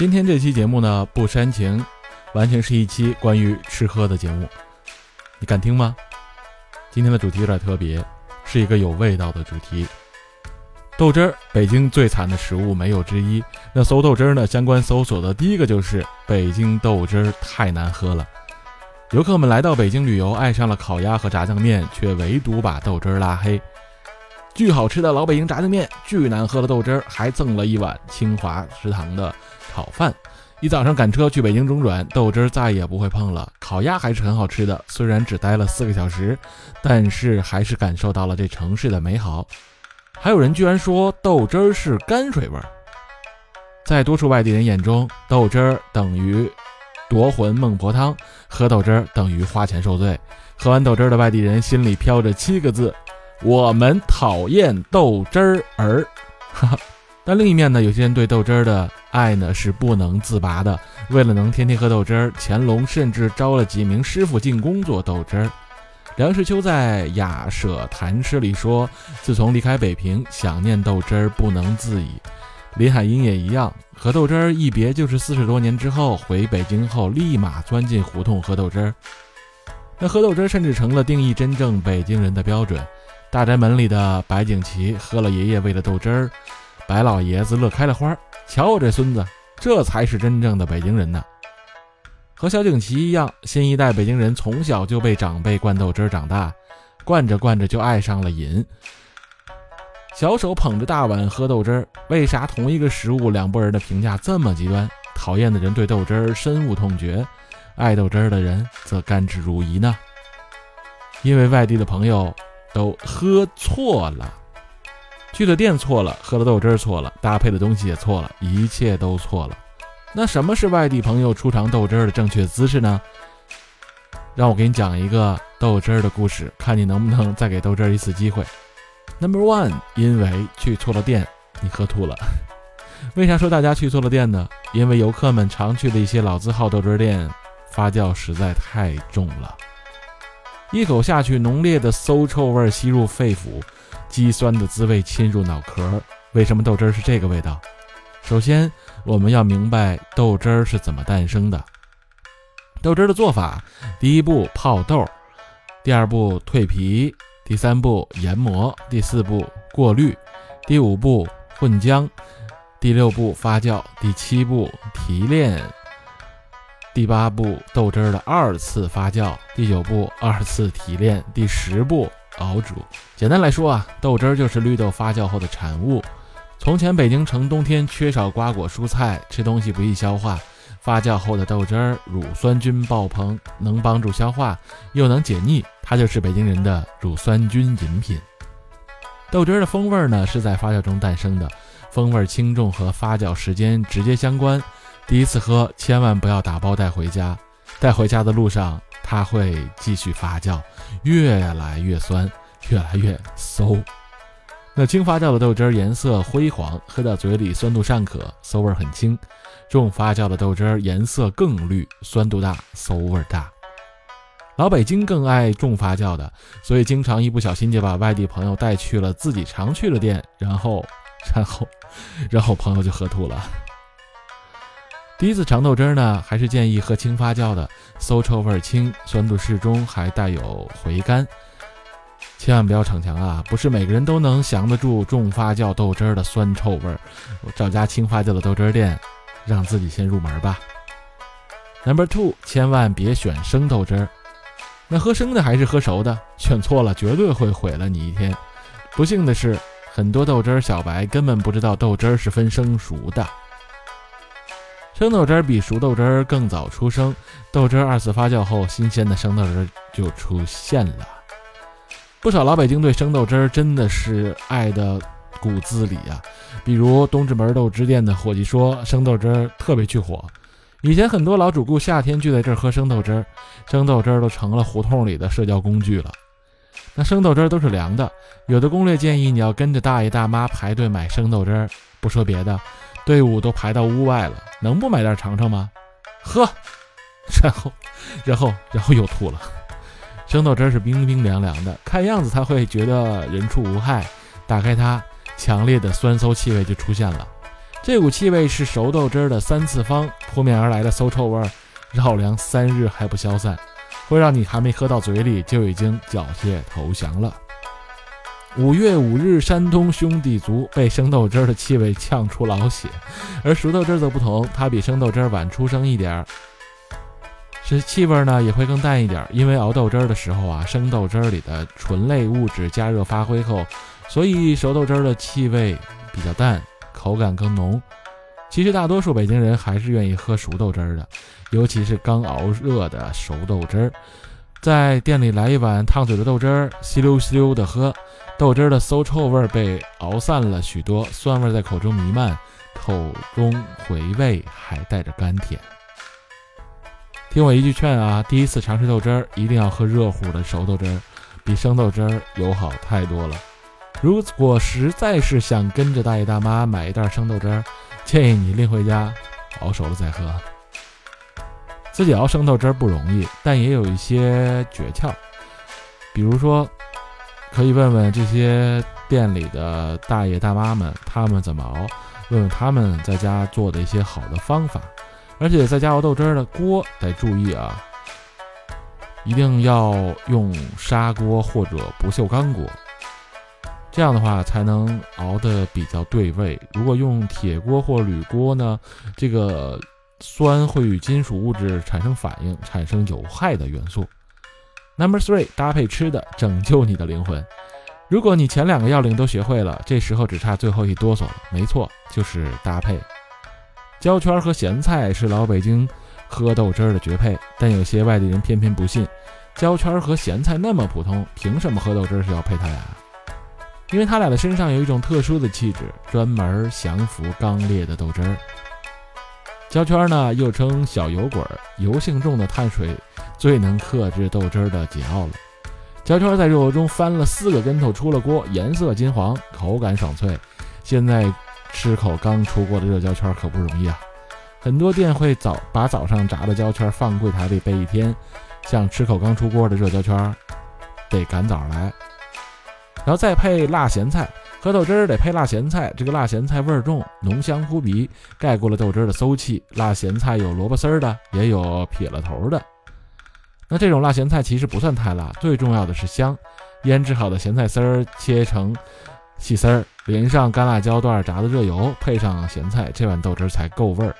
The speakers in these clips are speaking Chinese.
今天这期节目呢不煽情，完全是一期关于吃喝的节目，你敢听吗？今天的主题有点特别，是一个有味道的主题。豆汁儿，北京最惨的食物没有之一。那搜豆汁儿呢，相关搜索的第一个就是北京豆汁儿太难喝了。游客们来到北京旅游，爱上了烤鸭和炸酱面，却唯独把豆汁儿拉黑。巨好吃的老北京炸酱面，巨难喝的豆汁儿，还赠了一碗清华食堂的炒饭。一早上赶车去北京中转，豆汁儿再也不会碰了。烤鸭还是很好吃的，虽然只待了四个小时，但是还是感受到了这城市的美好。还有人居然说豆汁儿是泔水味儿，在多数外地人眼中，豆汁儿等于夺魂孟婆汤，喝豆汁儿等于花钱受罪。喝完豆汁儿的外地人心里飘着七个字。我们讨厌豆汁儿儿，哈哈。但另一面呢，有些人对豆汁儿的爱呢是不能自拔的。为了能天天喝豆汁儿，乾隆甚至招了几名师傅进宫做豆汁儿。梁实秋在《雅舍谈诗》里说：“自从离开北平，想念豆汁儿不能自已。”林海音也一样，和豆汁儿一别就是四十多年之后，回北京后立马钻进胡同喝豆汁儿。那喝豆汁儿甚至成了定义真正北京人的标准。大宅门里的白景琦喝了爷爷喂的豆汁儿，白老爷子乐开了花。瞧我这孙子，这才是真正的北京人呢。和小景琦一样，新一代北京人从小就被长辈灌豆汁儿长大，灌着灌着就爱上了瘾。小手捧着大碗喝豆汁儿，为啥同一个食物两拨人的评价这么极端？讨厌的人对豆汁儿深恶痛绝，爱豆汁儿的人则甘之如饴呢？因为外地的朋友。都喝错了，去的店错了，喝的豆汁儿错了，搭配的东西也错了，一切都错了。那什么是外地朋友出尝豆汁儿的正确姿势呢？让我给你讲一个豆汁儿的故事，看你能不能再给豆汁儿一次机会。Number one，因为去错了店，你喝吐了。为啥说大家去错了店呢？因为游客们常去的一些老字号豆汁儿店，发酵实在太重了。一口下去，浓烈的馊臭味吸入肺腑，鸡酸的滋味侵入脑壳。为什么豆汁儿是这个味道？首先，我们要明白豆汁儿是怎么诞生的。豆汁儿的做法：第一步泡豆，第二步蜕皮，第三步研磨，第四步过滤，第五步混浆，第六步发酵，第七步提炼。第八步豆汁儿的二次发酵，第九步二次提炼，第十步熬煮。简单来说啊，豆汁儿就是绿豆发酵后的产物。从前北京城冬天缺少瓜果蔬菜，吃东西不易消化，发酵后的豆汁儿乳酸菌爆棚，能帮助消化，又能解腻，它就是北京人的乳酸菌饮品。豆汁儿的风味呢是在发酵中诞生的，风味轻重和发酵时间直接相关。第一次喝，千万不要打包带回家。带回家的路上，它会继续发酵，越来越酸，越来越馊。那轻发酵的豆汁儿颜色灰黄，喝到嘴里酸度尚可，馊味很轻。重发酵的豆汁儿颜色更绿，酸度大，馊味大。老北京更爱重发酵的，所以经常一不小心就把外地朋友带去了自己常去的店，然后，然后，然后朋友就喝吐了。第一次尝豆汁儿呢，还是建议喝轻发酵的，馊臭味轻，酸度适中，还带有回甘。千万不要逞强啊，不是每个人都能降得住重发酵豆汁儿的酸臭味儿。找家轻发酵的豆汁儿店，让自己先入门吧。Number two，千万别选生豆汁儿。那喝生的还是喝熟的？选错了，绝对会毁了你一天。不幸的是，很多豆汁儿小白根本不知道豆汁儿是分生熟的。生豆汁儿比熟豆汁儿更早出生，豆汁儿二次发酵后，新鲜的生豆汁儿就出现了。不少老北京对生豆汁儿真的是爱的骨子里啊。比如东直门豆汁店的伙计说，生豆汁儿特别去火。以前很多老主顾夏天聚在这儿喝生豆汁儿，生豆汁儿都成了胡同里的社交工具了。那生豆汁儿都是凉的，有的攻略建议你要跟着大爷大妈排队买生豆汁儿。不说别的。队伍都排到屋外了，能不买点尝尝吗？喝，然后，然后，然后又吐了。生豆汁是冰冰凉凉的，看样子他会觉得人畜无害。打开它，强烈的酸馊气味就出现了。这股气味是熟豆汁儿的三次方，扑面而来的馊臭味儿，绕梁三日还不消散，会让你还没喝到嘴里就已经缴械投降了。五月五日，山东兄弟族被生豆汁儿的气味呛出老血，而熟豆汁儿则不同，它比生豆汁儿晚出生一点儿，是气味呢也会更淡一点。因为熬豆汁儿的时候啊，生豆汁儿里的醇类物质加热发挥后，所以熟豆汁儿的气味比较淡，口感更浓。其实大多数北京人还是愿意喝熟豆汁儿的，尤其是刚熬热的熟豆汁儿。在店里来一碗烫嘴的豆汁儿，吸溜吸溜的喝，豆汁儿的馊臭味被熬散了许多，酸味在口中弥漫，口中回味还带着甘甜。听我一句劝啊，第一次尝试豆汁儿，一定要喝热乎的熟豆汁儿，比生豆汁儿友好太多了。如果实在是想跟着大爷大妈买一袋生豆汁儿，建议你拎回家熬熟了再喝。自己熬生豆汁儿不容易，但也有一些诀窍。比如说，可以问问这些店里的大爷大妈们，他们怎么熬，问问他们在家做的一些好的方法。而且在家熬豆汁儿的锅得注意啊，一定要用砂锅或者不锈钢锅，这样的话才能熬得比较对味。如果用铁锅或铝锅呢，这个。酸会与金属物质产生反应，产生有害的元素。Number three，搭配吃的拯救你的灵魂。如果你前两个要领都学会了，这时候只差最后一哆嗦了。没错，就是搭配。焦圈和咸菜是老北京喝豆汁儿的绝配，但有些外地人偏偏不信。焦圈和咸菜那么普通，凭什么喝豆汁儿是要配它俩？因为它俩的身上有一种特殊的气质，专门降服刚烈的豆汁儿。焦圈呢，又称小油滚，油性重的碳水最能克制豆汁儿的桀骜了。焦圈在热油中翻了四个跟头，出了锅，颜色金黄，口感爽脆。现在吃口刚出锅的热焦圈可不容易啊！很多店会早把早上炸的焦圈放柜台里备一天，像吃口刚出锅的热焦圈，得赶早来，然后再配辣咸菜。喝豆汁儿得配辣咸菜，这个辣咸菜味儿重，浓香扑鼻，盖过了豆汁儿的馊气。辣咸菜有萝卜丝儿的，也有撇了头的。那这种辣咸菜其实不算太辣，最重要的是香。腌制好的咸菜丝儿切成细丝儿，淋上干辣椒段炸的热油，配上咸菜，这碗豆汁儿才够味儿。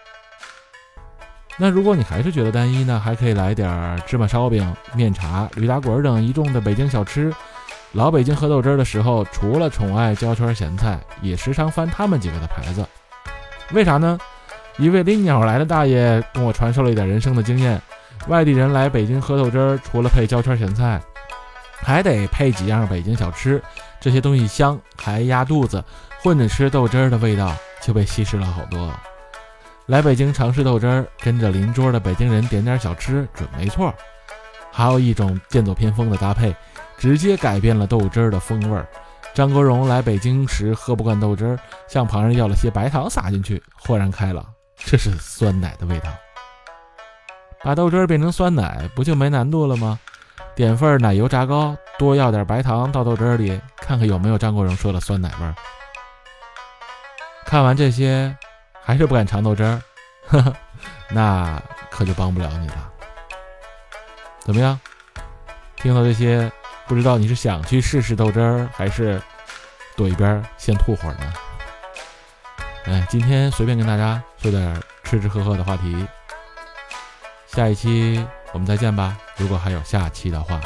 那如果你还是觉得单一呢，还可以来点芝麻烧饼、面茶、驴打滚等一众的北京小吃。老北京喝豆汁儿的时候，除了宠爱焦圈咸菜，也时常翻他们几个的牌子。为啥呢？一位拎鸟来的大爷跟我传授了一点人生的经验：外地人来北京喝豆汁儿，除了配焦圈咸菜，还得配几样北京小吃。这些东西香，还压肚子，混着吃豆汁儿的味道就被稀释了好多。来北京尝试豆汁儿，跟着邻桌的北京人点点小吃，准没错。还有一种剑走偏锋的搭配。直接改变了豆汁儿的风味儿。张国荣来北京时喝不惯豆汁儿，向旁人要了些白糖撒进去，豁然开朗，这是酸奶的味道。把豆汁儿变成酸奶，不就没难度了吗？点份奶油炸糕，多要点白糖到豆汁儿里，看看有没有张国荣说的酸奶味儿。看完这些，还是不敢尝豆汁儿，呵呵，那可就帮不了你了。怎么样？听到这些？不知道你是想去试试豆汁儿，还是躲一边先吐会儿呢？哎，今天随便跟大家说点吃吃喝喝的话题，下一期我们再见吧。如果还有下期的话。